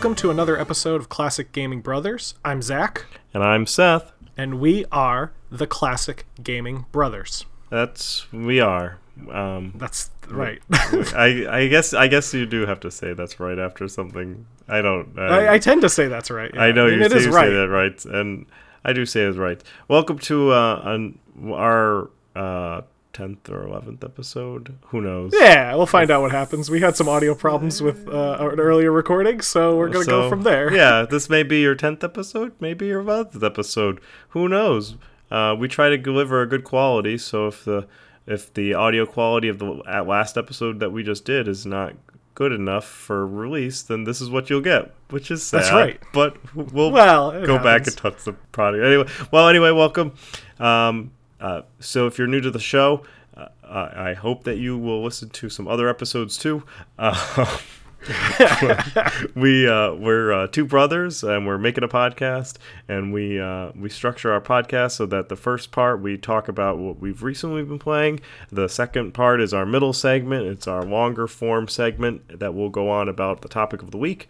Welcome to another episode of Classic Gaming Brothers. I'm Zach, And I'm Seth. and we are the Classic Gaming Brothers. That's we are. Um, That's right. I I guess I guess you do have to say that's right after something. I don't. I, I tend to say that's right. yeah. I know I mean, you, say, you right. say that right, and I do say it's right. Welcome to uh, an, our uh, tenth or eleventh episode. Who knows? Yeah, we'll find out what happens. We had some audio problems with uh, an earlier recording, so we're gonna go from there. yeah, this may be your tenth episode, maybe your eleventh episode. Who knows? Uh, we try to deliver a good quality, so if the if the audio quality of the at last episode that we just did is not good enough for release, then this is what you'll get, which is sad. That's right. But we'll Well, go back and touch the product anyway. Well, anyway, welcome. Um, uh, so if you're new to the show, uh, I I hope that you will listen to some other episodes too. Uh, we uh, we're uh, two brothers and we're making a podcast and we uh, we structure our podcast so that the first part we talk about what we've recently been playing. The second part is our middle segment. It's our longer form segment that will go on about the topic of the week.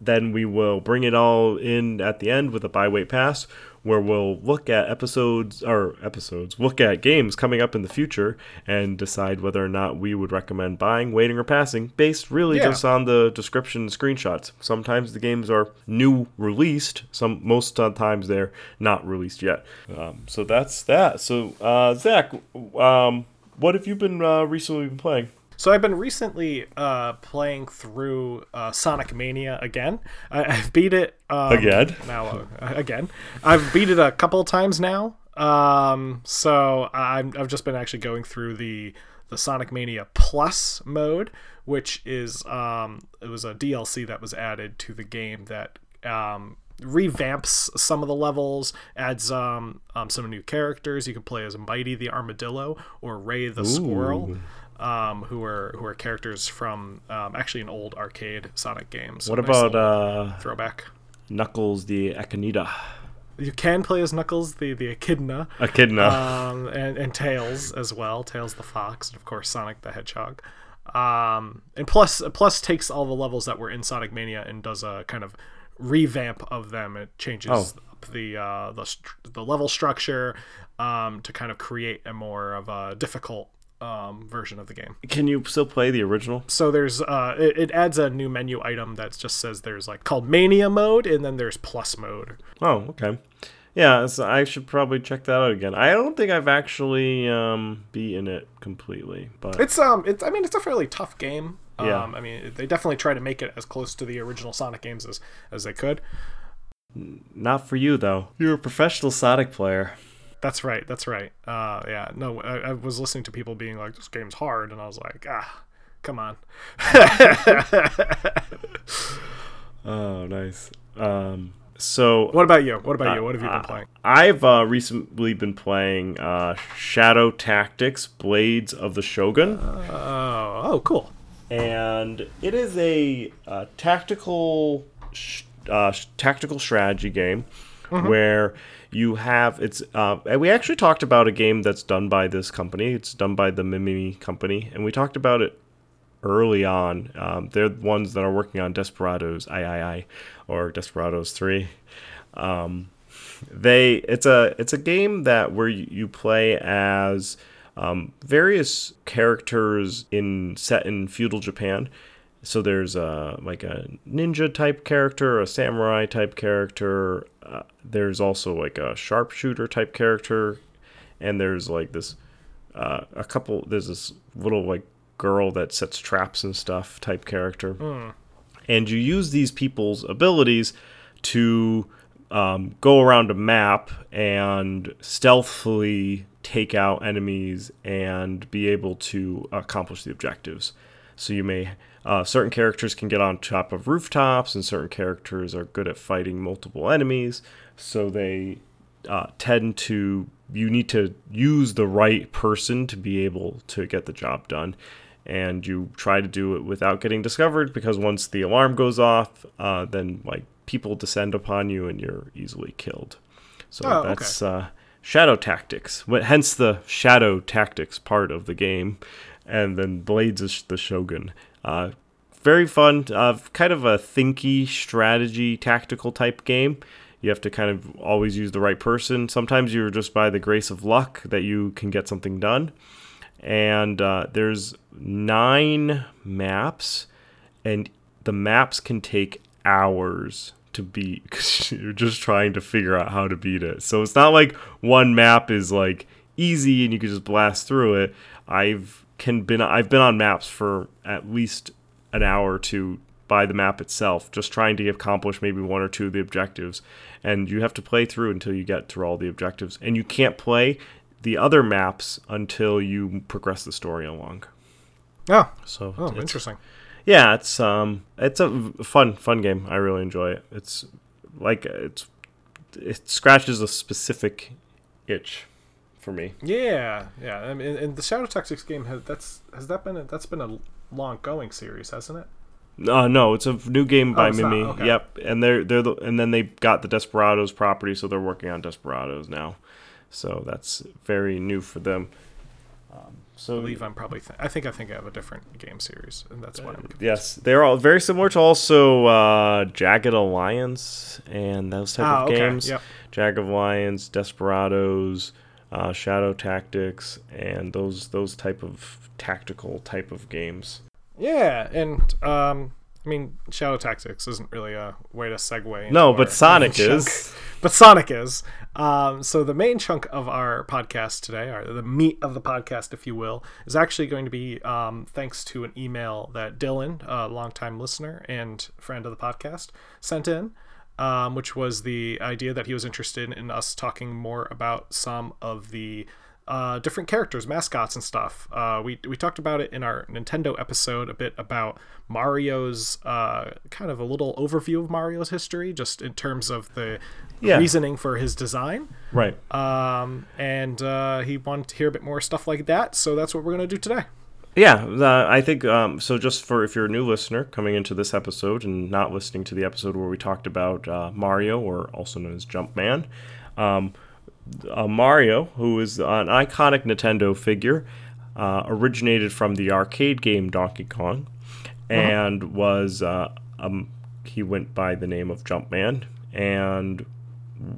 Then we will bring it all in at the end with a buy wait pass where we'll look at episodes or episodes look at games coming up in the future and decide whether or not we would recommend buying waiting or passing based really Yeah. just on the description and screenshots. Sometimes the games are new released some most of the times they're not released yet. Um, so that's that. So uh, zach um, what have you been uh, recently been playing So I've been recently uh, playing through uh, Sonic Mania again. I, I've beat it um, Again? Now uh, again, I've beat it a couple times now. Um, so I'm, I've just been actually going through the the Sonic Mania Plus mode, which is um, it was a DLC that was added to the game that um, revamps some of the levels, adds um, um, some new characters. You can play as Mighty the Armadillo or Ray the Squirrel um, who are who are characters from um, actually an old arcade Sonic game. So what nice about uh, throwback? knuckles the echidna You can play as Knuckles, the the Echidna, echidna um, and and Tails as well. Tails the fox, and of course Sonic the Hedgehog. Um, and plus plus takes all the levels that were in Sonic Mania and does a kind of revamp of them. It changes Oh. up the uh, the the level structure um, to kind of create a more of a difficult um, version of the game. Can you still play the original? so there's uh it, it adds a new menu item that just says there's like called mania mode and then there's plus mode Oh, okay. Yeah, so I should probably check that out again. I don't think I've actually um, beaten it completely, but it's um it's i mean it's a fairly tough game Yeah. um i mean they definitely try to make it as close to the original sonic games as as they could not for you though. You're a professional Sonic player. That's right that's right. Uh yeah no I, I was listening to people being like this game's hard and i was like ah come on. Oh, nice. Um, so what about you? What about you? What have you been uh, playing? I've uh, recently been playing uh, Shadow Tactics: Blades of the Shogun. oh oh cool. And it is a uh, tactical sh- uh, tactical strategy game where you have it's uh, and we actually talked about a game that's done by this company it's done by the mimimi company and we talked about it early on um, they're the ones that are working on desperados iii or desperados 3 um, they it's a it's a game that where you, you play as um, various characters in set in feudal Japan. So there's a like a ninja type character, a samurai type character. Uh, there's also like a sharpshooter type character, and there's like this uh, a couple. There's this little like girl that sets traps and stuff type character and you use these people's abilities to um, go around a map and stealthily take out enemies and be able to accomplish the objectives. So you may uh, certain characters can get on top of rooftops, and certain characters are good at fighting multiple enemies. So they uh, tend to you need to use the right person to be able to get the job done and you try to do it without getting discovered because once the alarm goes off uh, then like people descend upon you and you're easily killed so Oh, okay. that's uh, shadow tactics hence the shadow tactics part of the game and then blades is the shogun uh, very fun. Uh, kind of a thinky strategy tactical type game. You have to kind of always use the right person. Sometimes you're just by the grace of luck that you can get something done. And uh, there's nine maps, and the maps can take hours to beat because you're just trying to figure out how to beat it. So it's not like one map is like easy and you can just blast through it. I've can been I've been on maps for at least an hour or two by the map itself, just trying to accomplish maybe one or two of the objectives. And you have to play through until you get to all the objectives. And you can't play the other maps until you progress the story along. Oh, So oh, interesting. yeah, it's um, it's a fun, fun game. I really enjoy it. It's like it's it scratches a specific itch for me. Yeah, yeah. I mean, and the Shadow Tactics game has that's has that been a, that's been a long going series, hasn't it? Uh, no, it's a new game by it's not? Mimi. Okay. Yep, and they're they're the, and then they got the Desperados property, so they're working on Desperados now. So that's very new for them. Um, so I believe I'm probably. Th- I think I think I have a different game series, and that's why I'm. confused. Yes, they're all very similar to also uh, Jagged Alliance and those type Ah, of okay, games. yep. Jagged Alliance, Desperados, uh, Shadow Tactics, and those those type of tactical type of games. Yeah, and um, I mean, Shadow Tactics isn't really a way to segue. No, but Sonic is. chunk. But Sonic is. Um, so the main chunk of our podcast today, or the meat of the podcast, if you will, is actually going to be um, thanks to an email that Dylan, a longtime listener and friend of the podcast, sent in. Um, which was the idea that he was interested in us talking more about some of the uh, different characters, mascots, and stuff. Uh, we we talked about it in our Nintendo episode a bit about Mario's uh, kind of a little overview of Mario's history, just in terms of the Yeah. reasoning for his design. Right. Um, and uh, he wanted to hear a bit more stuff like that, so that's what we're gonna do today. Yeah, uh, I think um, so. Just for if you're a new listener coming into this episode and not listening to the episode where we talked about uh, Mario, or also known as Jumpman, um, uh, Mario, who is an iconic Nintendo figure, uh, originated from the arcade game Donkey Kong, and was uh, um, he went by the name of Jumpman and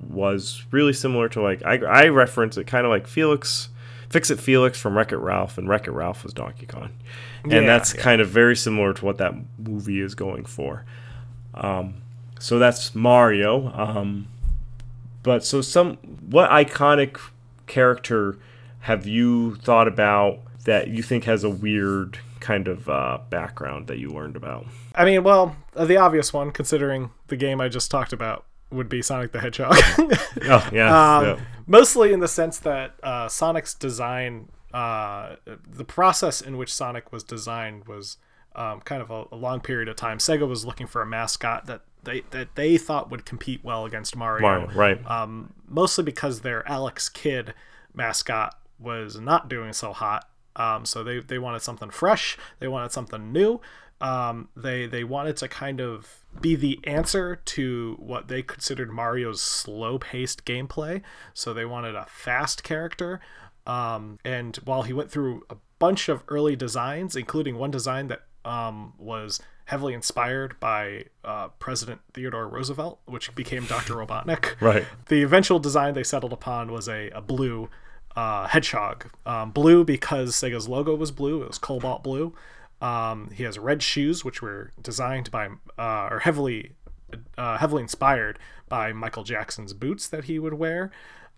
was really similar to like I, I reference it kind of like Felix, Fix It Felix from Wreck It Ralph, and Wreck It Ralph was Donkey Kong, Yeah, and that's yeah. kind of very similar to what that movie is going for. Um, so that's Mario. Um, but so some what iconic character have you thought about that you think has a weird kind of uh, background that you learned about? I mean, well, uh, the obvious one, considering the game I just talked about, would be Sonic the Hedgehog. Oh yeah, um, yeah. mostly in the sense that uh, Sonic's design, uh, the process in which Sonic was designed was um, kind of a, a long period of time. Sega was looking for a mascot that they that they thought would compete well against Mario. Mario, right? Um, mostly because their Alex Kidd mascot was not doing so hot. Um, so they, they wanted something fresh. They wanted something new. Um, they they wanted to kind of be the answer to what they considered Mario's slow-paced gameplay. So they wanted a fast character. Um, and while he went through a bunch of early designs, including one design that um, was heavily inspired by uh, President Theodore Roosevelt, which became Dr. Robotnik. Right. The eventual design they settled upon was a, a blue uh, hedgehog. Um, blue because Sega's logo was blue, it was cobalt blue. Um, he has red shoes, which were designed by, uh, or heavily, uh, heavily inspired by Michael Jackson's boots that he would wear.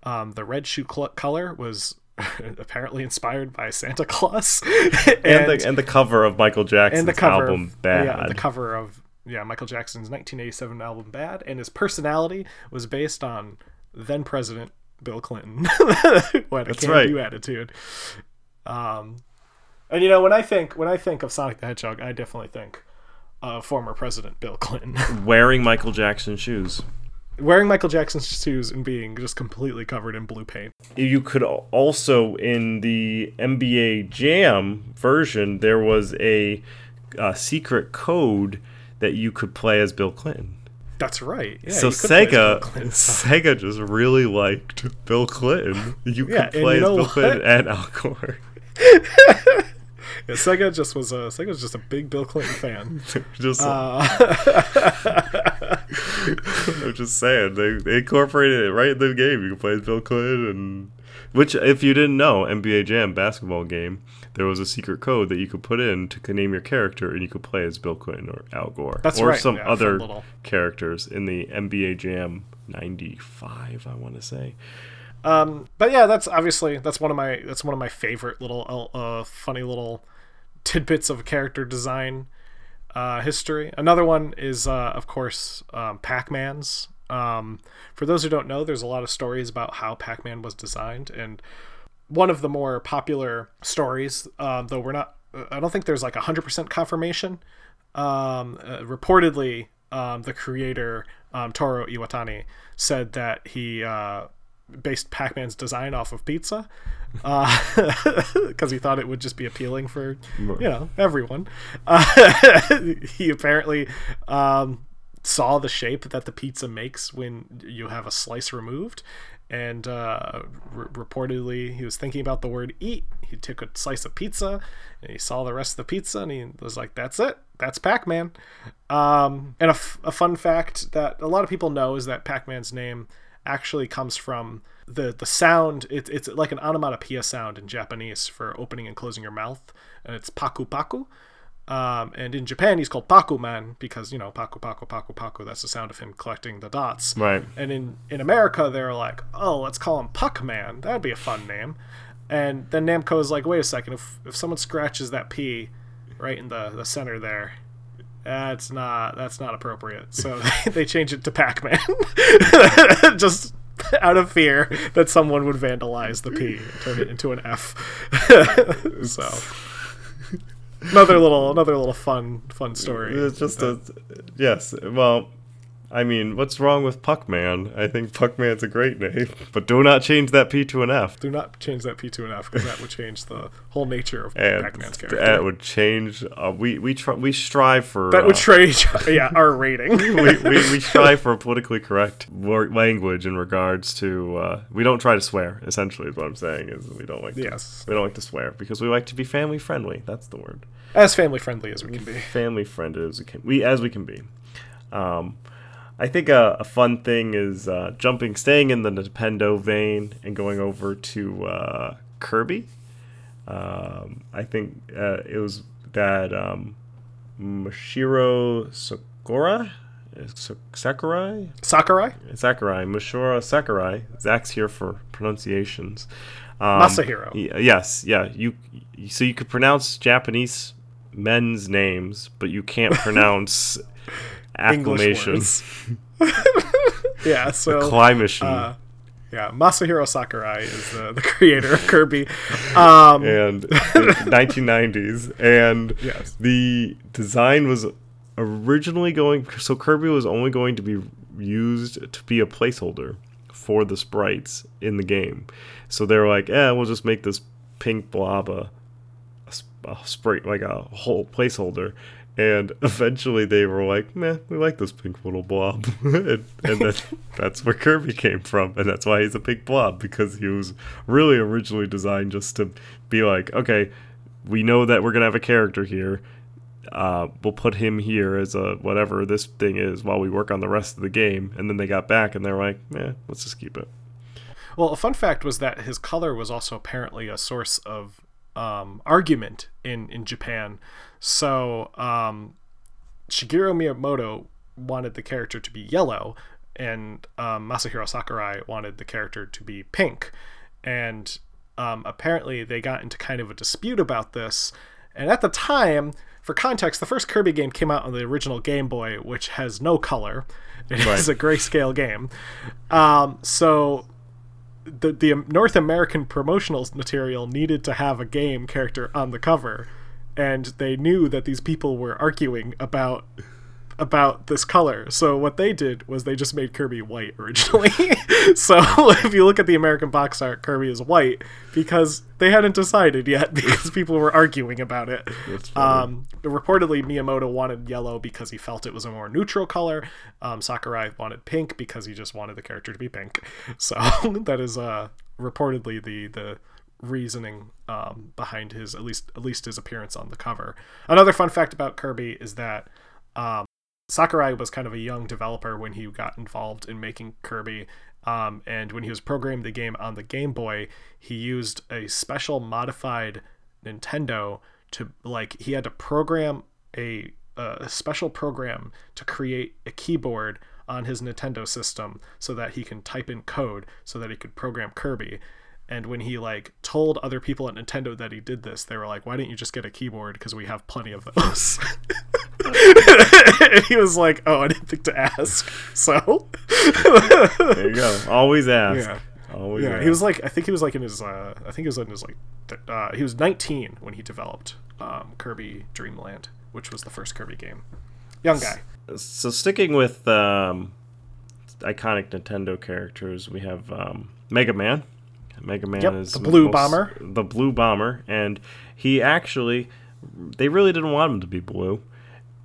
Um, the red shoe cl- color was apparently inspired by Santa Claus, and, the and the cover of Michael Jackson's and the cover album of, Bad. Yeah, the cover of yeah Michael Jackson's 1987 album Bad, and his personality was based on then President Bill Clinton, who had a That's can right. attitude. Um, and you know when I think when I think of Sonic the Hedgehog, I definitely think of former President Bill Clinton Wearing Michael Jackson shoes. wearing Michael Jackson's shoes and being just completely covered in blue paint. You could also in the NBA Jam version there was a, uh secret code that you could play as Bill Clinton. That's right. Yeah, so you could play as Bill Sega, Sega just really liked Bill Clinton. You Yeah, could play you as Bill Clinton what? and Al Gore. Yeah, Sega just was a Sega was just a big Bill Clinton fan. just Uh, I'm just saying they, they incorporated it right in the game. You can play as Bill Clinton, and which, if you didn't know, NBA Jam basketball game, there was a secret code that you could put in to name your character, and you could play as Bill Clinton or Al Gore That's or right, some yeah, other little- characters in the NBA Jam '95. I want to say. Um, but yeah, that's obviously that's one of my that's one of my favorite little uh, funny little tidbits of character design uh, history. Another one is uh, of course um, Pac-Man's. Um, for those who don't know, there's a lot of stories about how Pac-Man was designed, and one of the more popular stories, um, though we're not, I don't think there's like hundred percent confirmation. Um, uh, reportedly, um, the creator um, Toru Iwatani said that he uh, based Pac-Man's design off of pizza because he thought it would just be appealing for you know everyone. Uh, he apparently um, saw the shape that the pizza makes when you have a slice removed. And uh, re- reportedly, he was thinking about the word eat. He took a slice of pizza and he saw the rest of the pizza and he was like, That's it. That's Pac Man. Um, and a, f- a fun fact that a lot of people know is that Pac Man's name actually comes from the the sound. It, it's like an onomatopoeia sound in japanese for opening and closing your mouth and it's paku paku. Um, and in japan he's called paku-man because you know paku paku paku paku that's the sound of him collecting the dots. Right. and in in america they're like oh let's call him puck-man that'd be a fun name. And then namco is like wait a second if, if someone scratches that p right in the, the center there that's not that's not appropriate. So they, change it to Pac-Man, just out of fear that someone would vandalize the P and turn it into an F. so another little another little fun fun story. It's just a yes. Well, I mean, what's wrong with Puckman? I think Puckman's a great name, but do not change that P to an F. Do not change that P to an F because that would change the whole nature of And Pac-Man's character. that would change. Uh, we we try, we strive for that would uh, change, yeah, our rating. we, we, we strive for a politically correct wor- language in regards to uh, we don't try to swear essentially is what i'm saying is we don't like to, Yes. we don't like to swear because we like to be family friendly that's the word as family friendly as we can be. family friendly as we can we as we can be um, I think a, a fun thing is uh, jumping, staying in the Nintendo vein, and going over to uh, Kirby. Um, I think uh, it was that um, Mashiro Sakura, Sakurai, Sakurai, Sakurai, Mashiro Sakurai. Zach's here for pronunciations. Um, Masahiro. yes, yeah. You so you could pronounce Japanese men's names, but you can't pronounce English acclamation. words. yeah. So Acclimation. uh, yeah, Masahiro Sakurai is the, the creator of Kirby. Um, and 1990s and Yes. the design was originally going so kirby was only going to be used to be a placeholder for the sprites in the game so they were like yeah we'll just make this pink blob a, a, a sprite like a whole placeholder and eventually they were like, man, we like this pink little blob," and, and then that's where Kirby came from, and that's why he's a pink blob because he was really originally designed just to be like, "Okay, we know that we're gonna have a character here. Uh, we'll put him here as a whatever this thing is while we work on the rest of the game." And then they got back and they're like, "Yeah, let's just keep it." Well, a fun fact was that his color was also apparently a source of um, argument in, in Japan. So um, Shigeru Miyamoto wanted the character to be yellow, and um, Masahiro Sakurai wanted the character to be pink. And um, apparently they got into kind of a dispute about this. And at the time, for context, the first Kirby game came out on the original Game Boy, which has no color. It Right. is a grayscale game. Um, so the the North American promotional material needed to have a game character on the cover, and they knew that these people were arguing about about this color. So what they did was they just made Kirby white originally. so if you look at the American box art, Kirby is white because they hadn't decided yet because people were arguing about it. Um, reportedly, Miyamoto wanted yellow because he felt it was a more neutral color. Um, Sakurai wanted pink because he just wanted the character to be pink. So that is uh, reportedly the the reasoning um, behind his at least at least his appearance on the cover. Another fun fact about Kirby is that um, Sakurai was kind of a young developer when he got involved in making Kirby. Um, and when he was programming the game on the Game Boy, he used a special modified Nintendo to like he had to program a a special program to create a keyboard on his Nintendo system so that he can type in code so that he could program Kirby. And when he like told other people at Nintendo that he did this, they were like, "Why didn't you just get a keyboard? Because we have plenty of those." he was like, "Oh, I didn't think to ask." So there you go. Always ask. Yeah. Always yeah, ask. he was like, I think he was like in his, uh, I think he was in his like, th- uh, he was 19 when he developed um, Kirby Dreamland, which was the first Kirby game. Young guy. so sticking with um, iconic Nintendo characters, we have um, Mega Man. Mega Man Yep, is the blue most- bomber. The blue bomber, and he actually, they really didn't want him to be blue,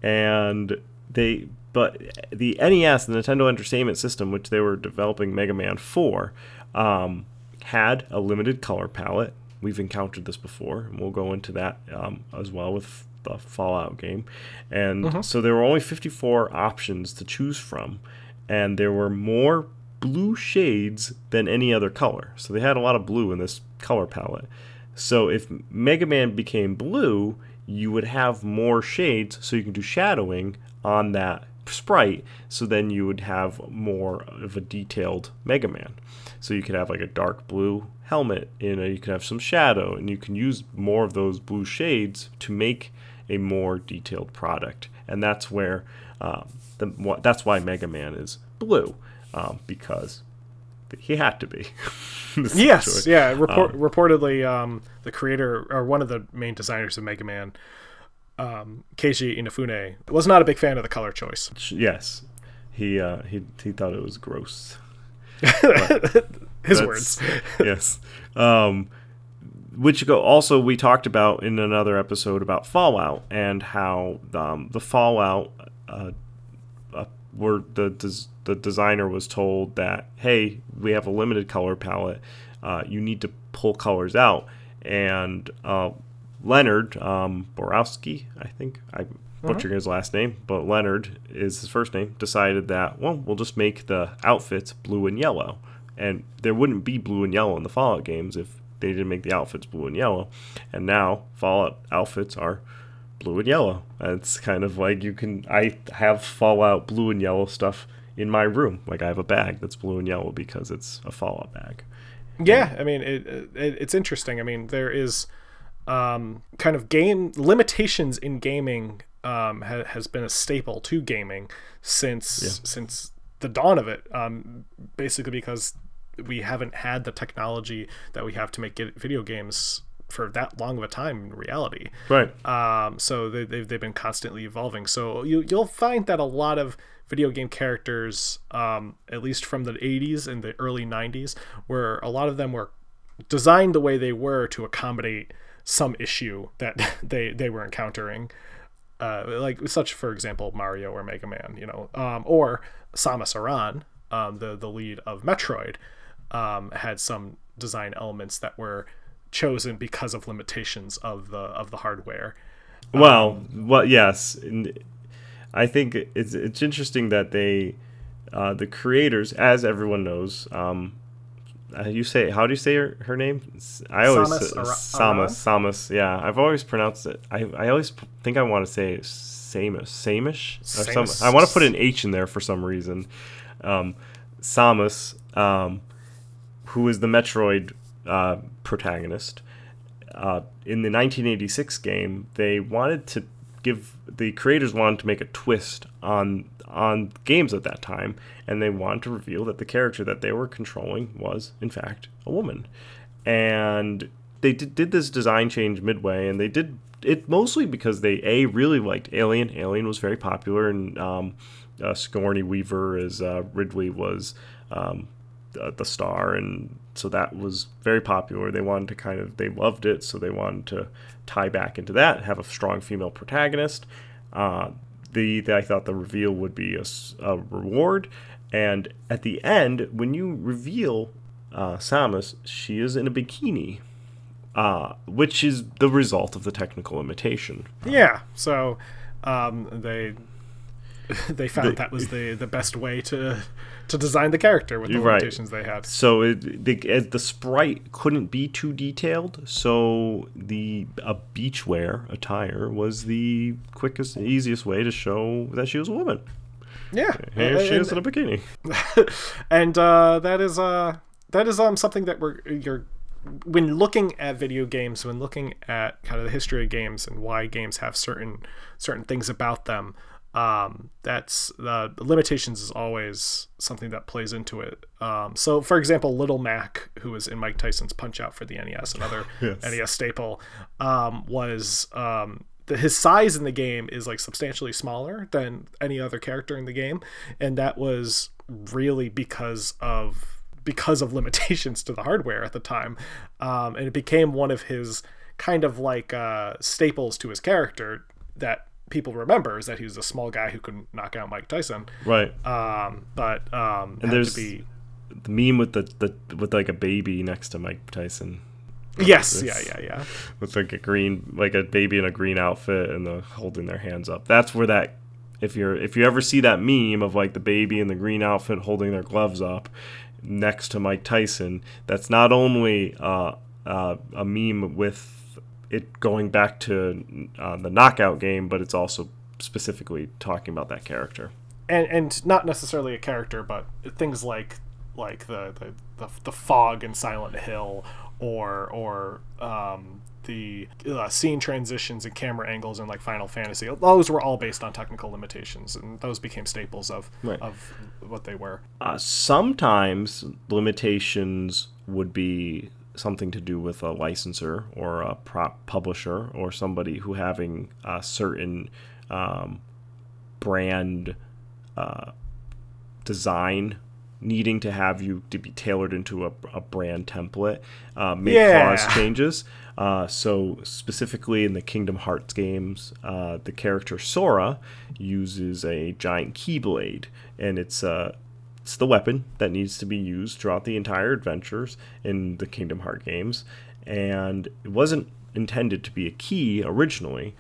and they, but the NES, the Nintendo Entertainment System, which they were developing Mega Man for, um, had a limited color palette. We've encountered this before, and we'll go into that um, as well with the Fallout game. And so there were only 54 options to choose from, and there were more blue shades than any other color. So they had a lot of blue in this color palette. So if Mega Man became blue, you would have more shades so you can do shadowing on that sprite. So then you would have more of a detailed Mega Man. So you could have like a dark blue helmet, you know, you could have some shadow, and you can use more of those blue shades to make a more detailed product. And that's where um, the that's why Mega Man is blue um, because he had to be. Yes, yeah. Report, reportedly, um, the creator or one of the main designers of Mega Man, um, Keiji Inafune, was not a big fan of the color choice. Yes, he uh, he he thought it was gross. His words. yes. Um, which go also we talked about in another episode about Fallout and how um, the Fallout uh, were the des- the designer was told that hey we have a limited color palette uh, you need to pull colors out. And uh, Leonard um, Borowski I think I butchering his last name but Leonard is his first name decided that well we'll just make the outfits blue and yellow. And there wouldn't be blue and yellow in the Fallout games if they didn't make the outfits blue and yellow. And now Fallout outfits are blue and yellow. It's kind of like you can. I have Fallout blue and yellow stuff in my room. Like I have a bag that's blue and yellow because it's a Fallout bag. Yeah, I mean, it, it it's interesting. I mean, there is um, kind of game limitations in gaming um, ha, has been a staple to gaming since since the dawn of it. Um, basically, because we haven't had the technology that we have to make video games for that long of a time in reality. Right. Um, so they, they've, they've been constantly evolving. So you, you'll find that a lot of video game characters, um, at least from the 80s and the early 90s, where a lot of them were designed the way they were to accommodate some issue that they, they were encountering. Uh, like such, for example, Mario or Mega Man, you know, um, or Samus Aran, um, the the lead of Metroid, um, had some design elements that were chosen because of limitations of the of the hardware. Well, well, yes. And I think it's it's interesting that they, uh, the creators, as everyone knows, um, uh, you say how do you say her, her name? I always Samus Ara- Samus Samus. Yeah, I've always pronounced it. I I always think I want to say Samus Samish or some. Samus. I want to put an H in there for some reason. Um, Samus, um, who is the Metroid uh, protagonist uh, in the 1986 game, they wanted to give the creators wanted to make a twist on on games at that time, and they wanted to reveal that the character that they were controlling was in fact a woman, and they did, did this design change midway, and they did it mostly because they a really liked Alien. Alien was very popular, and um, uh, Weaver as uh, Ridley was um, the star, and so that was very popular. They wanted to kind of they loved it, so they wanted to tie back into that, have a strong female protagonist. Uh, the, the I thought the reveal would be a reward, and at the end, when you reveal uh, Samus, she is in a bikini, uh, which is the result of the technical limitation. Yeah. So um, they they found The- that was the the best way to to design the character with the Right. limitations they had. So it, the, the sprite couldn't be too detailed, so the a beachwear attire was the quickest, easiest way to show that she was a woman. Yeah. Here she And- is in a bikini. and uh, that is uh, that is um something that we're you're when looking at video games, when looking at kind of the history of games and why games have certain certain things about them, um, that's uh, the limitations is always something that plays into it. Um, so, for example, Little Mac, who was in Mike Tyson's Punch Out for the NES, another Yes. NES staple, um, was um, the, his size in the game is like substantially smaller than any other character in the game, and that was really because of because of limitations to the hardware at the time, um, and it became one of his kind of like uh, staples to his character that people remember is that he was a small guy who could knock out Mike Tyson. Right. Um, but um, had there's- be The meme with the, the with like a baby next to Mike Tyson. yes, yeah, yeah, yeah. with like a green like a baby in a green outfit and the holding their hands up that's where that if you're if you ever see that meme of like the baby in the green outfit holding their gloves up next to mike tyson that's not only uh, uh, a meme with it going back to uh, the knockout game but it's also specifically talking about that character and and not necessarily a character, but things like like the the, the, the fog in Silent Hill, or or um, the uh, scene transitions and camera angles in like Final Fantasy. Those were all based on technical limitations, and those became staples of Right. of what they were. Uh, sometimes limitations would be something to do with a licensor or a prop publisher or somebody who having a certain um, brand uh, design needing to have you to be tailored into a, a brand template uh, may Yeah. cause changes. Uh, so specifically in the Kingdom Hearts games, uh, the character Sora uses a giant keyblade, and it's uh, it's the weapon that needs to be used throughout the entire adventures in the Kingdom Heart games. And it wasn't intended to be a key originally.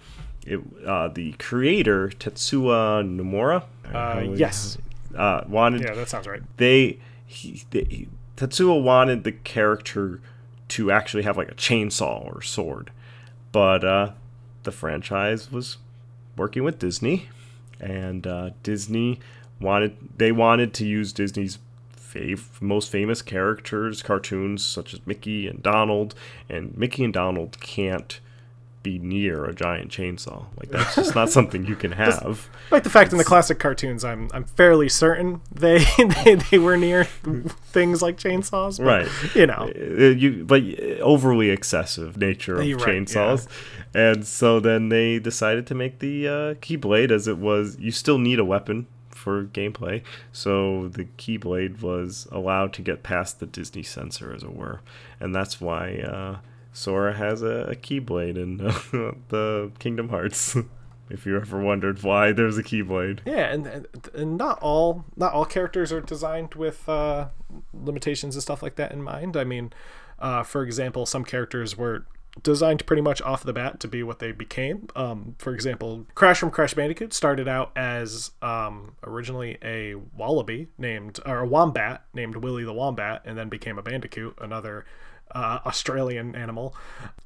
It, uh, the creator Tetsuya Nomura, Uh, yes, uh, wanted yeah, that sounds right. they, he, they Tetsuo wanted the character to actually have like a chainsaw or sword, but uh, the franchise was working with Disney, and uh, Disney wanted they wanted to use Disney's fav- most famous characters, cartoons such as Mickey and Donald, and Mickey and Donald can't be near a giant chainsaw. Like that's just not something you can have. Like the fact in the classic cartoons, I'm I'm fairly certain they they, they were near things like chainsaws. But, Right. You know. Uh, you but overly excessive nature of You're right, chainsaws and so then they decided to make the uh, keyblade as it was you still need a weapon for gameplay. So the keyblade was allowed to get past the disney censor as it were. And that's why uh, sora has a, a keyblade in uh, the kingdom hearts if you ever wondered why there's a keyblade. Yeah, and, and not all not all characters are designed with uh, limitations and stuff like that in mind. I mean, uh, for example, some characters were designed pretty much off the bat to be what they became. Um, for example, Crash from Crash Bandicoot started out as um, originally a wallaby named or a wombat named Willy the Wombat, and then became a bandicoot, another uh, Australian animal.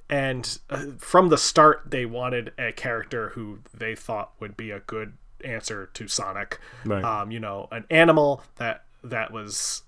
And uh, from the start, they wanted a character who they thought would be a good answer to Sonic. Right. Um, you know, an animal that that was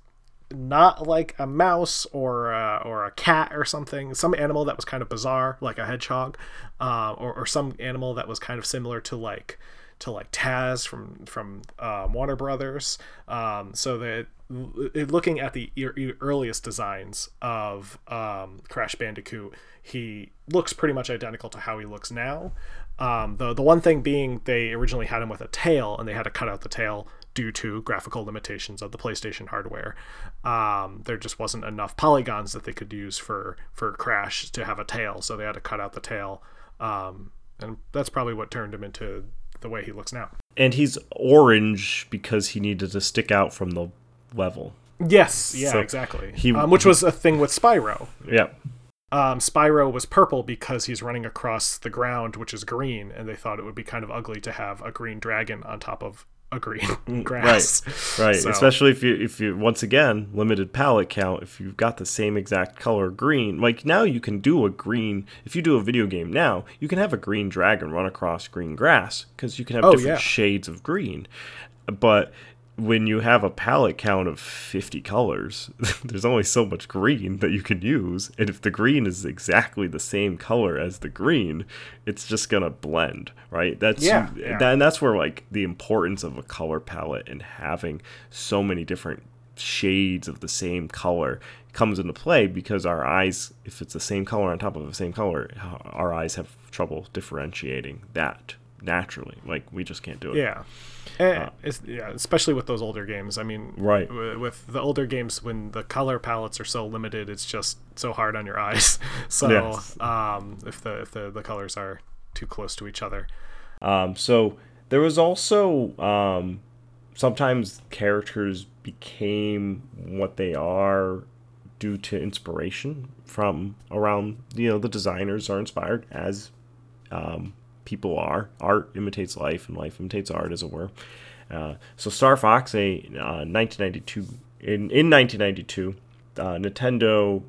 not like a mouse or a, or a cat or something. Some animal that was kind of bizarre, like a hedgehog, uh, or or some animal that was kind of similar to like to like Taz from from uh, Warner Brothers. Um, so that looking at the e- earliest designs of um, Crash Bandicoot, he looks pretty much identical to how he looks now. Um, the the one thing being they originally had him with a tail, and they had to cut out the tail due to graphical limitations of the PlayStation hardware. Um, there just wasn't enough polygons that they could use for for Crash to have a tail, so they had to cut out the tail. Um, and that's probably what turned him into the way he looks now. and he's orange because he needed to stick out from the level Yes, yeah, So exactly. he- um, which was a thing with Spyro. yeah um, Spyro was purple because he's running across the ground, which is green, and they thought it would be kind of ugly to have a green dragon on top of a green mm, grass. Right, right. So- Especially if you if you once again limited palette count. If you've got the same exact color green, like now you can do a green. If you do a video game now, you can have a green dragon run across green grass because you can have Oh, different yeah. shades of green. But when you have a palette count of 50 colors, there's only so much green that you can use. And if the green is exactly the same color as the green, it's just going to blend, right? That's Yeah, yeah. that- and that's where like the importance of a color palette and having so many different shades of the same color comes into play because our eyes if it's the same color on top of the same color our eyes have trouble differentiating that naturally like we just can't do it Yeah. Eh, it's, yeah, especially with those older games. I mean, Right. w- With the older games, when the color palettes are so limited, it's just so hard on your eyes. So, Yes. um, if the if the, the colors are too close to each other, Um, so there was also um, sometimes characters became what they are due to inspiration from around. You know, the designers are inspired as um, people are. Art imitates life, and life imitates art, as it were. Uh, so Star Fox, a uh, 1992 in in 1992, uh, Nintendo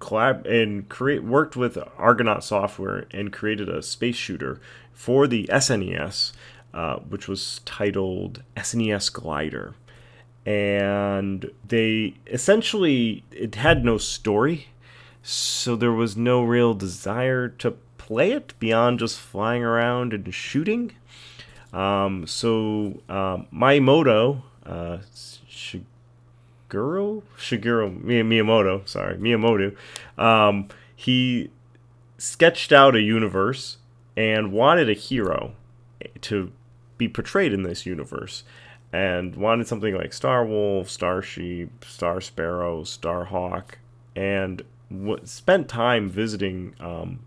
collab and create worked with Argonaut Software and created a space shooter for the SNES, uh, which was titled SNES Glider, and they essentially it had no story so there was no real desire to play it beyond just flying around and shooting. Um, so um, Miyamoto, uh, Shigeru, Shigeru Mi- Miyamoto, sorry, Miyamoto, um, he sketched out a universe and wanted a hero to be portrayed in this universe and wanted something like Star Wolf, Star Sheep, Star Sparrow, Star Hawk, and w- spent time visiting um,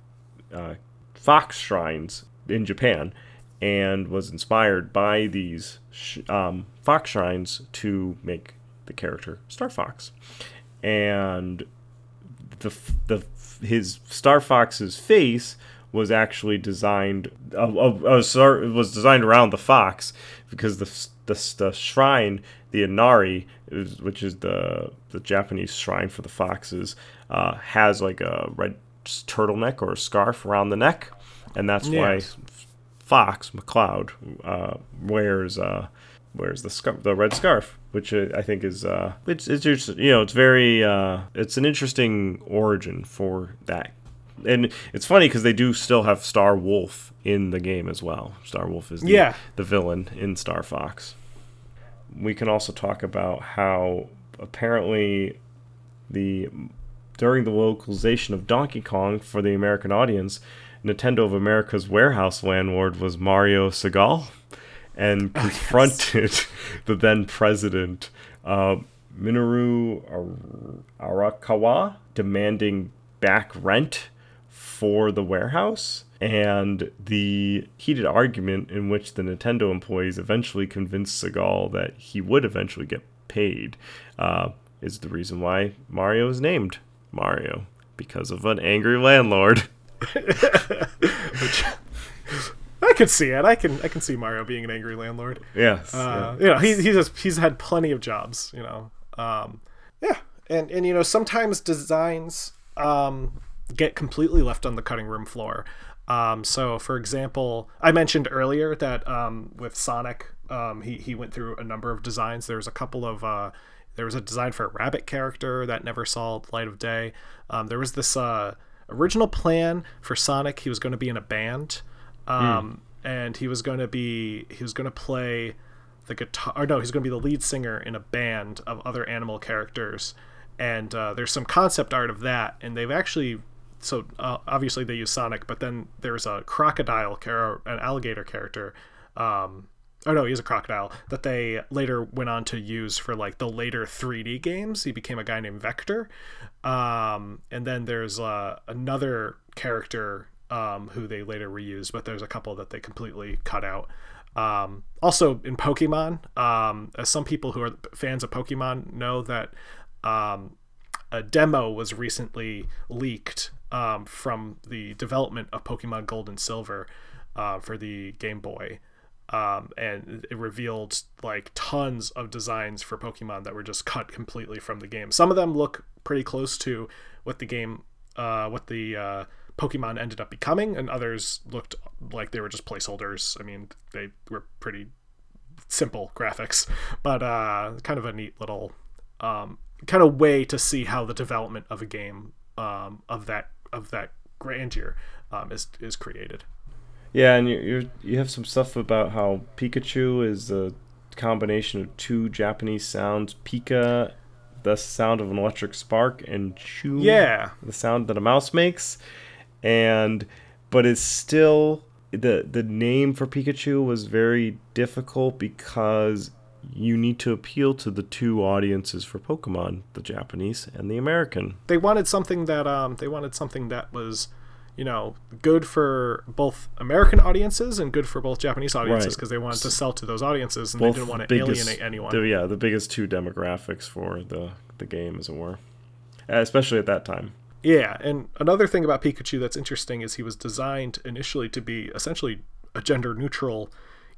uh, fox shrines in Japan and was inspired by these sh- um, fox shrines to make the character Star Fox. And the the his Star Fox's face was actually designed uh, uh, uh, was designed around the fox because the the, the shrine the Inari which is the the Japanese shrine for the foxes uh, has like a red turtleneck or a scarf around the neck and that's Yes. why Fox McCloud uh, wears uh, wears the scar- the red scarf, which I think is uh, it's it's just you know it's very uh, it's an interesting origin for that, and it's funny because they do still have Star Wolf in the game as well. Star Wolf is the, Yeah. the villain in Star Fox. We can also talk about how apparently the during the localization of Donkey Kong for the American audience, Nintendo of America's warehouse landlord was Mario Segal, and confronted the then president uh, Minoru Arakawa demanding back rent for the warehouse. And the heated argument in which the Nintendo employees eventually convinced Segal that he would eventually get paid uh, is the reason why Mario is named Mario because of an angry landlord. I could see it. I can I can see Mario being an angry landlord. Yes. Uh, yeah. You know, he, he's just, he's had plenty of jobs. You know, um, yeah, and and you know sometimes designs um, get completely left on the cutting room floor. Um, so, for example, I mentioned earlier that um, with Sonic, um, he he went through a number of designs. There's a couple of uh, there was a design for a rabbit character that never saw light of day. Um, there was this uh, original plan for Sonic. He was going to be in a band, um, and he was going to be he was going to play the guitar. Or no, he's going to be the lead singer in a band of other animal characters. And uh, there's some concept art of that, and they've actually so uh, obviously they use Sonic, but then there's a crocodile char- an alligator character. Um, oh no, he's a crocodile that they later went on to use for like the later 3D games. He became a guy named Vector, um, and then there's uh, another character um, who they later reused, but there's a couple that they completely cut out. Um, also in Pokemon, um, as some people who are fans of Pokemon know that um, a demo was recently leaked um, from the development of Pokemon Gold and Silver uh, for the Game Boy. Um, and it revealed like tons of designs for Pokemon that were just cut completely from the game. Some of them look pretty close to what the game, uh, what the uh, Pokemon ended up becoming, and others looked like they were just placeholders. I mean, they were pretty simple graphics, but uh, kind of a neat little um, kind of way to see how the development of a game um, of that of that grandeur um, is is created. Yeah, and you you you have some stuff about how Pikachu is a combination of two Japanese sounds: Pika, the sound of an electric spark, and Chu, Yeah. the sound that a mouse makes, and but it's still the the name for Pikachu was very difficult because you need to appeal to the two audiences for Pokemon, the Japanese and the American. They wanted something that um, they wanted something that was, you know, good for both American audiences and good for both Japanese audiences Right. because they wanted to sell to those audiences and Both they didn't want to biggest- alienate anyone. the- yeah, the biggest two demographics for the the game, as it were, especially at that time. Yeah, and another thing about Pikachu that's interesting is he was designed initially to be essentially a gender neutral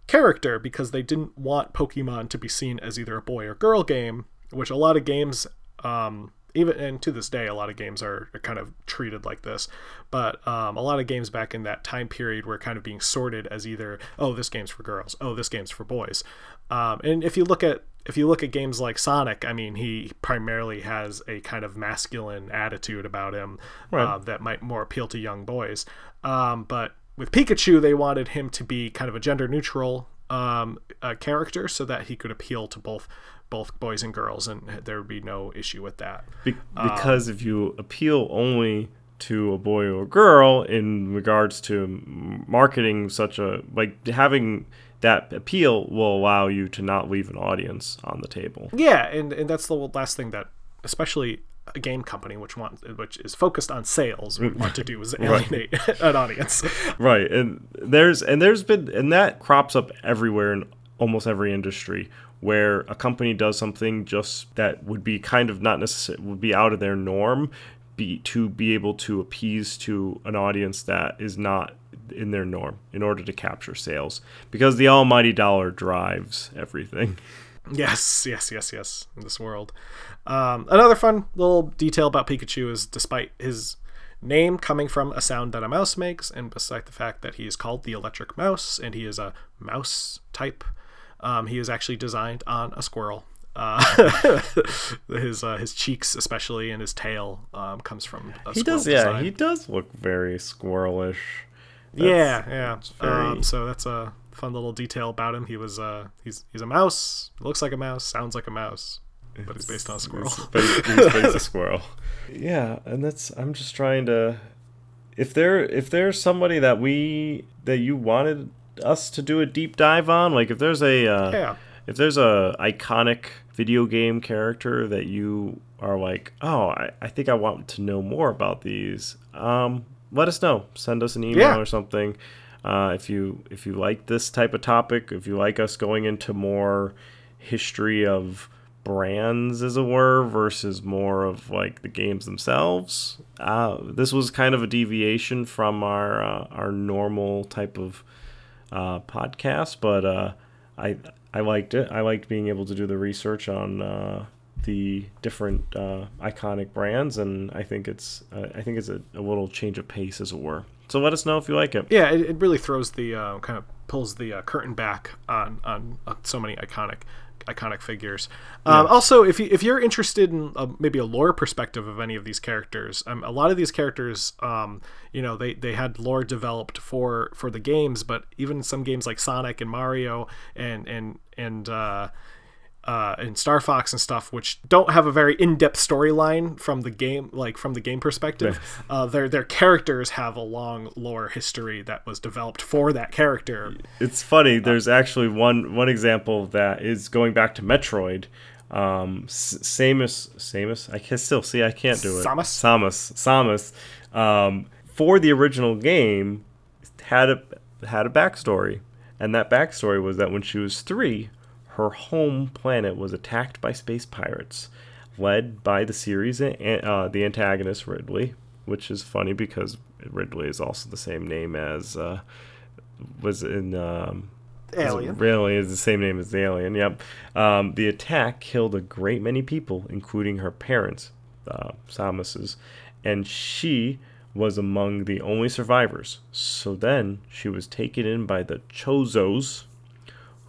character because they didn't want Pokemon to be seen as either a boy or girl game, which a lot of games, um, even and to this day, a lot of games are, are kind of treated like this. But um, a lot of games back in that time period were kind of being sorted as either, oh, this game's for girls, oh, this game's for boys. Um, and if you look at if you look at games like Sonic, I mean, he primarily has a kind of masculine attitude about him uh, that might more appeal to young boys. Um, but with Pikachu, they wanted him to be kind of a gender neutral um, uh, character so that he could appeal to both both boys and girls, and there would be no issue with that. Be- um, because if you appeal only to a boy or a girl in regards to marketing such a like having that appeal will allow you to not leave an audience on the table. Yeah, and, and that's the last thing that, especially a game company which wants which is focused on sales would want to do is alienate an audience. Right. And there's and there's been and that crops up everywhere in almost every industry where a company does something just that would be kind of not necessarily would be out of their norm be to be able to appease to an audience that is not in their norm in order to capture sales because the almighty dollar drives everything. Yes, yes, yes, yes. In this world, um, another fun little detail about Pikachu is, despite his name coming from a sound that a mouse makes, and beside the fact that he is called the Electric Mouse and he is a mouse type, um, he is actually designed on a squirrel. Uh, his uh, his cheeks, especially, and his tail, um, comes from a He squirrel does yeah, design. he does look very squirrelish. yeah, yeah. very- Um, so that's a fun little detail about him. He was uh, he's he's a mouse, looks like a mouse, sounds like a mouse, but he's based on a squirrel. he's, he's, he's a squirrel. Yeah, and that's I'm just trying to if there if there's somebody that we that you wanted us to do a deep dive on, like if there's a uh, Yeah. if there's a iconic video game character that you are like, oh, I, I think I want to know more about these, um, let us know. Send us an email Yeah. or something. Uh, if you if you like this type of topic, if you like us going into more history of brands, as it were, versus more of like the games themselves, uh, this was kind of a deviation from our uh, our normal type of uh, podcast, but uh, I I liked it. I liked being able to do the research on uh, the different uh, iconic brands, and I think it's uh, I think it's a, a little change of pace, as it were. So let us know if you like it. Yeah, it, it really throws the uh, kind of pulls the curtain back on on so many iconic iconic figures. Um, Also, if you if you're interested in uh, maybe a lore perspective of any of these characters, um, a lot of these characters, um, you know, they they had lore developed for for the games, but even some games like Sonic and Mario and and and uh, uh, and Star Fox and stuff, which don't have a very in-depth storyline from the game, like from the game perspective. Uh, their their characters have a long lore history that was developed for that character. It's funny. There's actually one one example that is going back to Metroid. Um, S- Samus, Samus. I can still see. I can't do it. Samus? Samus, Samus. Um, for the original game, had a had a backstory, and that backstory was that when she was three, her home planet was attacked by space pirates, led by the series uh, the antagonist Ridley, which is funny because Ridley is also the same name as uh, was in um, Alien. Really, is the same name as the alien. Yep. Um, the attack killed a great many people, including her parents, uh, Samus's, and she was among the only survivors. So then she was taken in by the Chozos,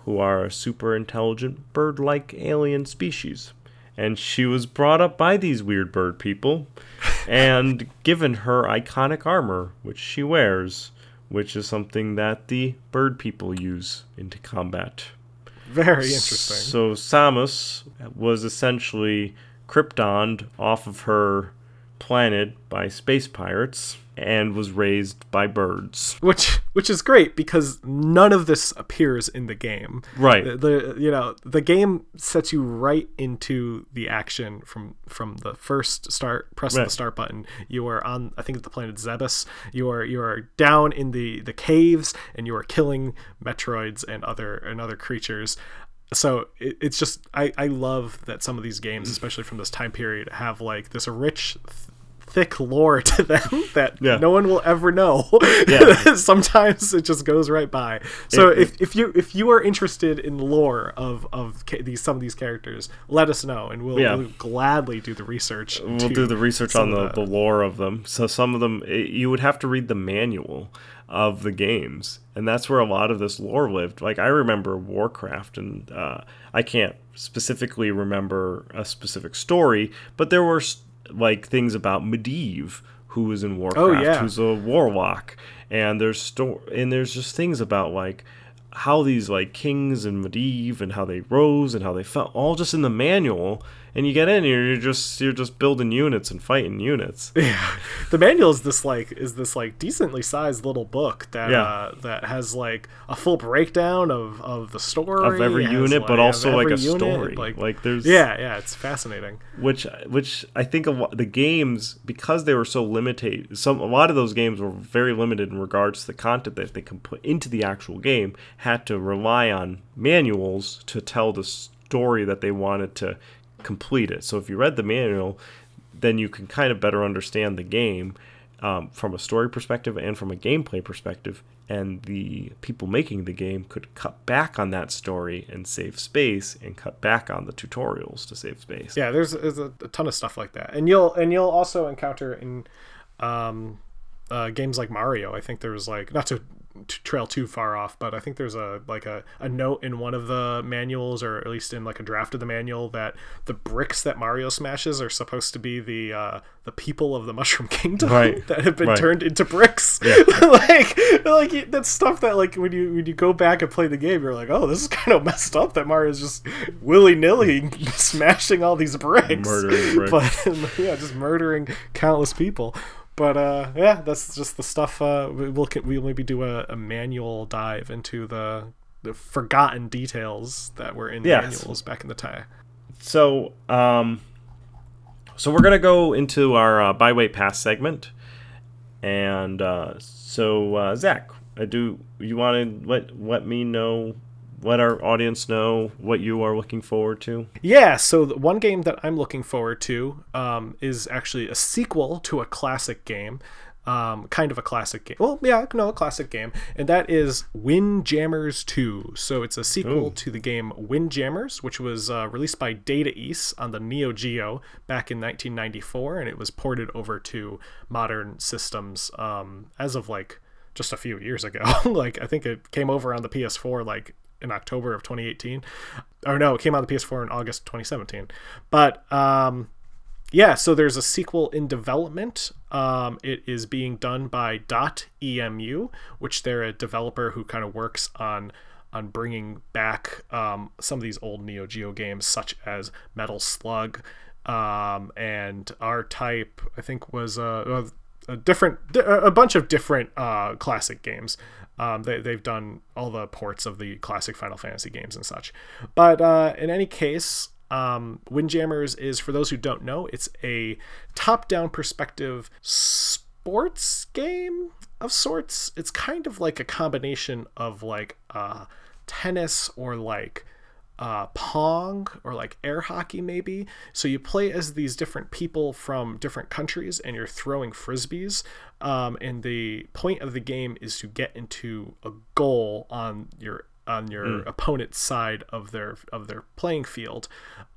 who are a super intelligent bird like alien species. And she was brought up by these weird bird people and given her iconic armor, which she wears, which is something that the bird people use into combat. Very interesting. So Samus was essentially kryptoned off of her planet by space pirates and was raised by birds. which which is great because none of this appears in the game. Right. The, the you know the game sets you right into the action from from the first start. Press Right. the start button. You are on I think the planet Zebes. You are you are down in the the caves and you are killing Metroids and other and other creatures. So it, it's just I I love that some of these games, especially from this time period, have like this rich. Th- thick lore to them that Yeah. no one will ever know Yeah. sometimes it just goes right by so It- if, if you if you are interested in lore of of ca- these some of these characters let us know and we'll, Yeah. we'll gladly do the research We'll do the research on of the, the lore of them. So some of them, it, you would have to read the manual of the games, and that's where a lot of this lore lived. Like I remember Warcraft, and uh, I can't specifically remember a specific story, but there were like things about Medivh, who was in Warcraft, Oh, yeah. who's a warlock, and there's sto- and there's just things about like how these like kings and Medivh and how they rose and how they fell, all just in the manual. And you get in you're just you're just building units and fighting units. yeah the manual is this like is this like decently sized little book that Yeah. uh, that has like a full breakdown of of the story Of every unit, but also, like, a story. like, Like, there's- yeah yeah it's fascinating which which I think a lot, the games because they were so limited some a lot of those games were very limited in regards to the content that they could put into the actual game had to rely on manuals to tell the story that they wanted to complete it. So if you read the manual then you can kind of better understand the game um, from a story perspective and from a gameplay perspective. And the people making the game could cut back on that story and save space and cut back on the tutorials to save space. Yeah there's, there's a, a ton of stuff like that. And you'll and you'll also encounter in um uh, games like mario. I think there was like not to, to trail too far off but i think there's a like a, a note in one of the manuals or at least in like a draft of the manual that the bricks that mario smashes are supposed to be the uh the people of the mushroom kingdom Right. that have been Right. turned into bricks Yeah. like like that's stuff that like when you when you go back and play the game you're like oh this is kind of messed up that mario's just willy-nilly smashing all these bricks Murdering bricks. but yeah just murdering countless people but uh yeah that's just the stuff uh we- we'll we'll maybe do a, a manual dive into the the forgotten details that were in Yes. manuals back in the time So, um, so we're gonna go into our uh, buy wait pass segment, and uh, so uh, Zach, I do you want to let let me know, let our audience know what you are looking forward to? Yeah, so the one game that I'm looking forward to um, is actually a sequel to a classic game. Um, kind of a classic game. Well, yeah, no, a classic game, and that is Windjammers 2. So it's a sequel Ooh. to the game Windjammers, which was uh, released by Data East on the Neo Geo back in 1994, and it was ported over to modern systems um, as of like just a few years ago. like I think it came over on the PS4 like in October of 2018. Or no, it came out the PS4 in August 2017. But um yeah, so there's a sequel in development. Um, it is being done by Dot EMU, which they're a developer who kind of works on on bringing back um, some of these old Neo Geo games, such as Metal Slug um, and R Type. I think was a, a, different, a bunch of different uh, classic games. Um, they, they've done all the ports of the classic Final Fantasy games and such. But uh, in any case, um, Windjammers is, for those who don't know, it's a top down perspective sports game of sorts. It's kind of like a combination of like uh, tennis or like uh, Pong or like air hockey, maybe. So you play as these different people from different countries and you're throwing frisbees. Um, and the point of the game is to get into a goal on your on your mm. opponent's side of their of their playing field.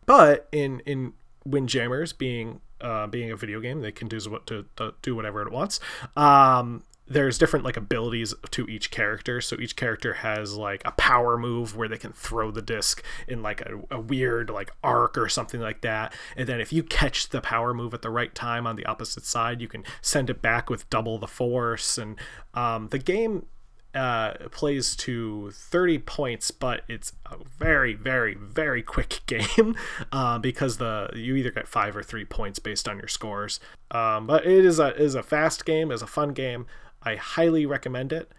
But in in Windjammers being uh, being a video game, they can do what to, to do whatever it wants. Um, there's different like abilities to each character so each character has like a power move where they can throw the disc in like a, a, weird like arc or something like that and then if you catch the power move at the right time on the opposite side you can send it back with double the force and um, the game uh, plays to 30 points, but it's a very, very, very quick game uh, because the you either get five or three points based on your scores. Um, but it is a is a fast game, is a fun game. I highly recommend it.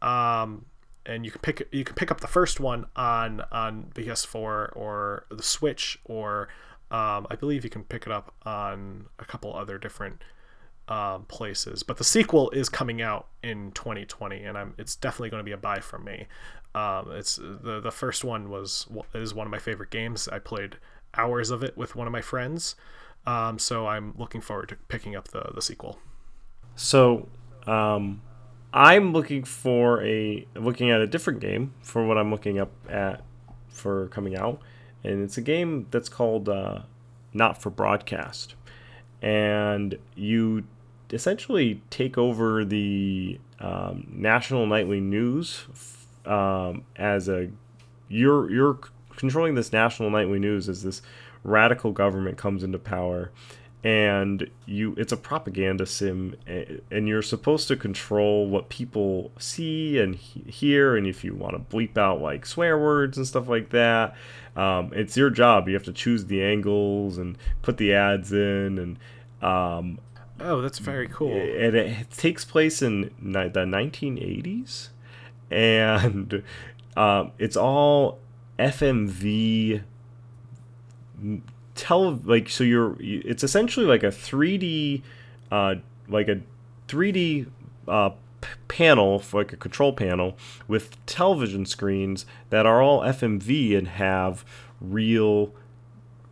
Um, and you can pick you can pick up the first one on on PS4 or the Switch, or um, I believe you can pick it up on a couple other different um, places. But the sequel is coming out in 2020, and I'm it's definitely going to be a buy from me. Um, it's the the first one was is one of my favorite games. I played hours of it with one of my friends, um, so I'm looking forward to picking up the the sequel. So um, I'm looking for a looking at a different game for what I'm looking up at for coming out, and it's a game that's called uh, Not for Broadcast, and you essentially take over the um, national nightly news um, as a you're you're controlling this national nightly news as this radical government comes into power and you it's a propaganda sim and you're supposed to control what people see and hear and if you want to bleep out like swear words and stuff like that um, it's your job. You have to choose the angles and put the ads in and um, oh that's very cool. and it takes place in the 1980s and um, it's all fmv tell like so you're it's essentially like a 3D uh like a 3D uh p- panel for like a control panel with television screens that are all FMV and have real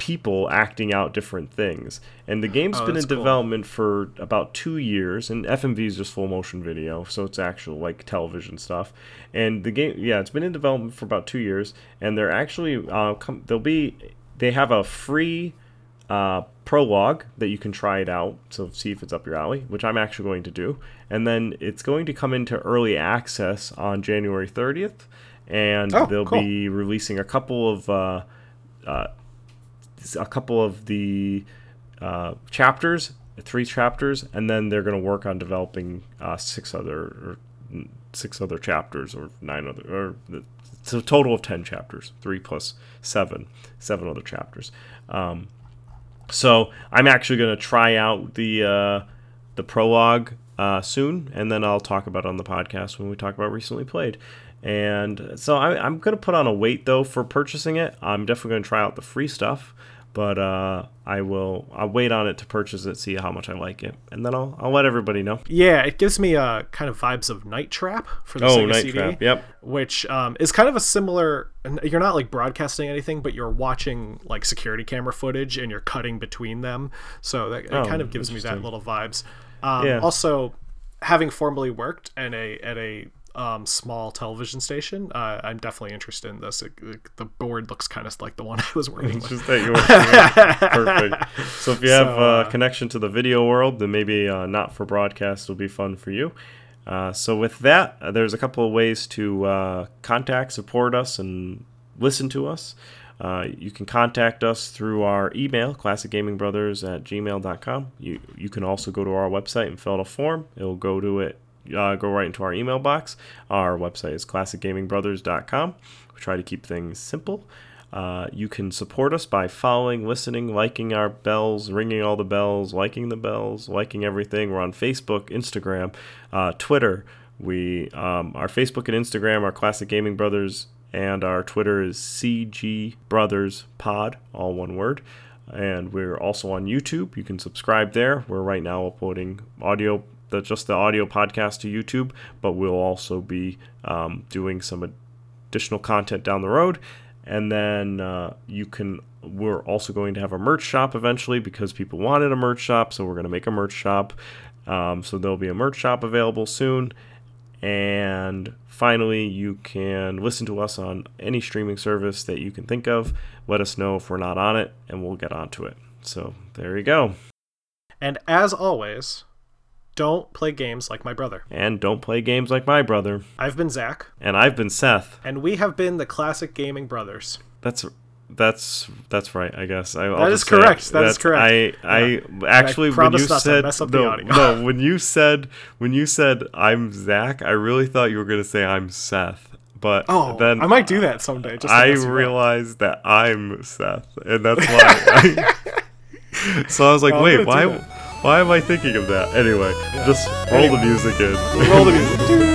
people acting out different things. And the game's oh, been in cool. development for about two years, and FMV is just full motion video, so it's actual like television stuff. And the game, yeah, it's been in development for about two years, and they're actually uh, com- they'll be they have a free uh, prologue that you can try it out, so see if it's up your alley, which I'm actually going to do. And then it's going to come into early access on January 30th, and oh, they'll cool. be releasing a couple of uh, uh, a couple of the uh, chapters, three chapters, and then they're going to work on developing uh, six other six other chapters or nine other or it's a total of 10 chapters, three plus seven, seven other chapters. Um, so I'm actually going to try out the, uh, the prologue uh, soon, and then I'll talk about it on the podcast when we talk about recently played. And so I, am going to put on a wait though for purchasing it. I'm definitely going to try out the free stuff but uh, I will I'll wait on it to purchase it, see how much I like it, and then I'll I'll let everybody know. Yeah, it gives me uh, kind of vibes of Night Trap for the oh, Sega Night CD, Trap, yep. Which um, is kind of a similar. You're not like broadcasting anything, but you're watching like security camera footage and you're cutting between them. So that oh, kind of gives me that little vibes. Um, yeah. Also, having formerly worked at a at a um, small television station, uh, I'm definitely interested in this. It, it, the board looks kind of like the one I was working with. Just that you Perfect. So if you have so, uh, a connection to the video world, then maybe uh, not for broadcast will be fun for you. Uh, so with that, uh, there's a couple of ways to uh, contact, support us, and listen to us. Uh, you can contact us through our email, classicgamingbrothers at gmail.com. You, you can also go to our website and fill out a form. It'll go to it uh, go right into our email box. Our website is classicgamingbrothers.com. We try to keep things simple. Uh, you can support us by following, listening, liking our bells, ringing all the bells, liking the bells, liking everything. We're on Facebook, Instagram, uh, Twitter. We um, our Facebook and Instagram are Classic Gaming Brothers, and our Twitter is CG Brothers Pod, all one word. And we're also on YouTube. You can subscribe there. We're right now uploading audio the just the audio podcast to YouTube, but we'll also be um, doing some additional content down the road. and then uh, you can. We're also going to have a merch shop eventually because people wanted a merch shop, so we're going to make a merch shop. Um, so there'll be a merch shop available soon. And finally, you can listen to us on any streaming service that you can think of. Let us know if we're not on it, and we'll get onto it. So there you go. And as always, don't play games like my brother. And don't play games like my brother. I've been Zach, And I've been Seth. and we have been the classic gaming brothers. That's that's that's right. I guess I, That is correct. That is correct. I I actually when you said mess up the no, audio. no when you said when you said I'm Zach, I really thought you were gonna say I'm Seth. But Oh, then I might do that someday. Just I realized that I'm Seth, and that's why. I, so I was like, I'm wait, why? Why am I thinking of that? Anyway, just roll the music in. Roll the music.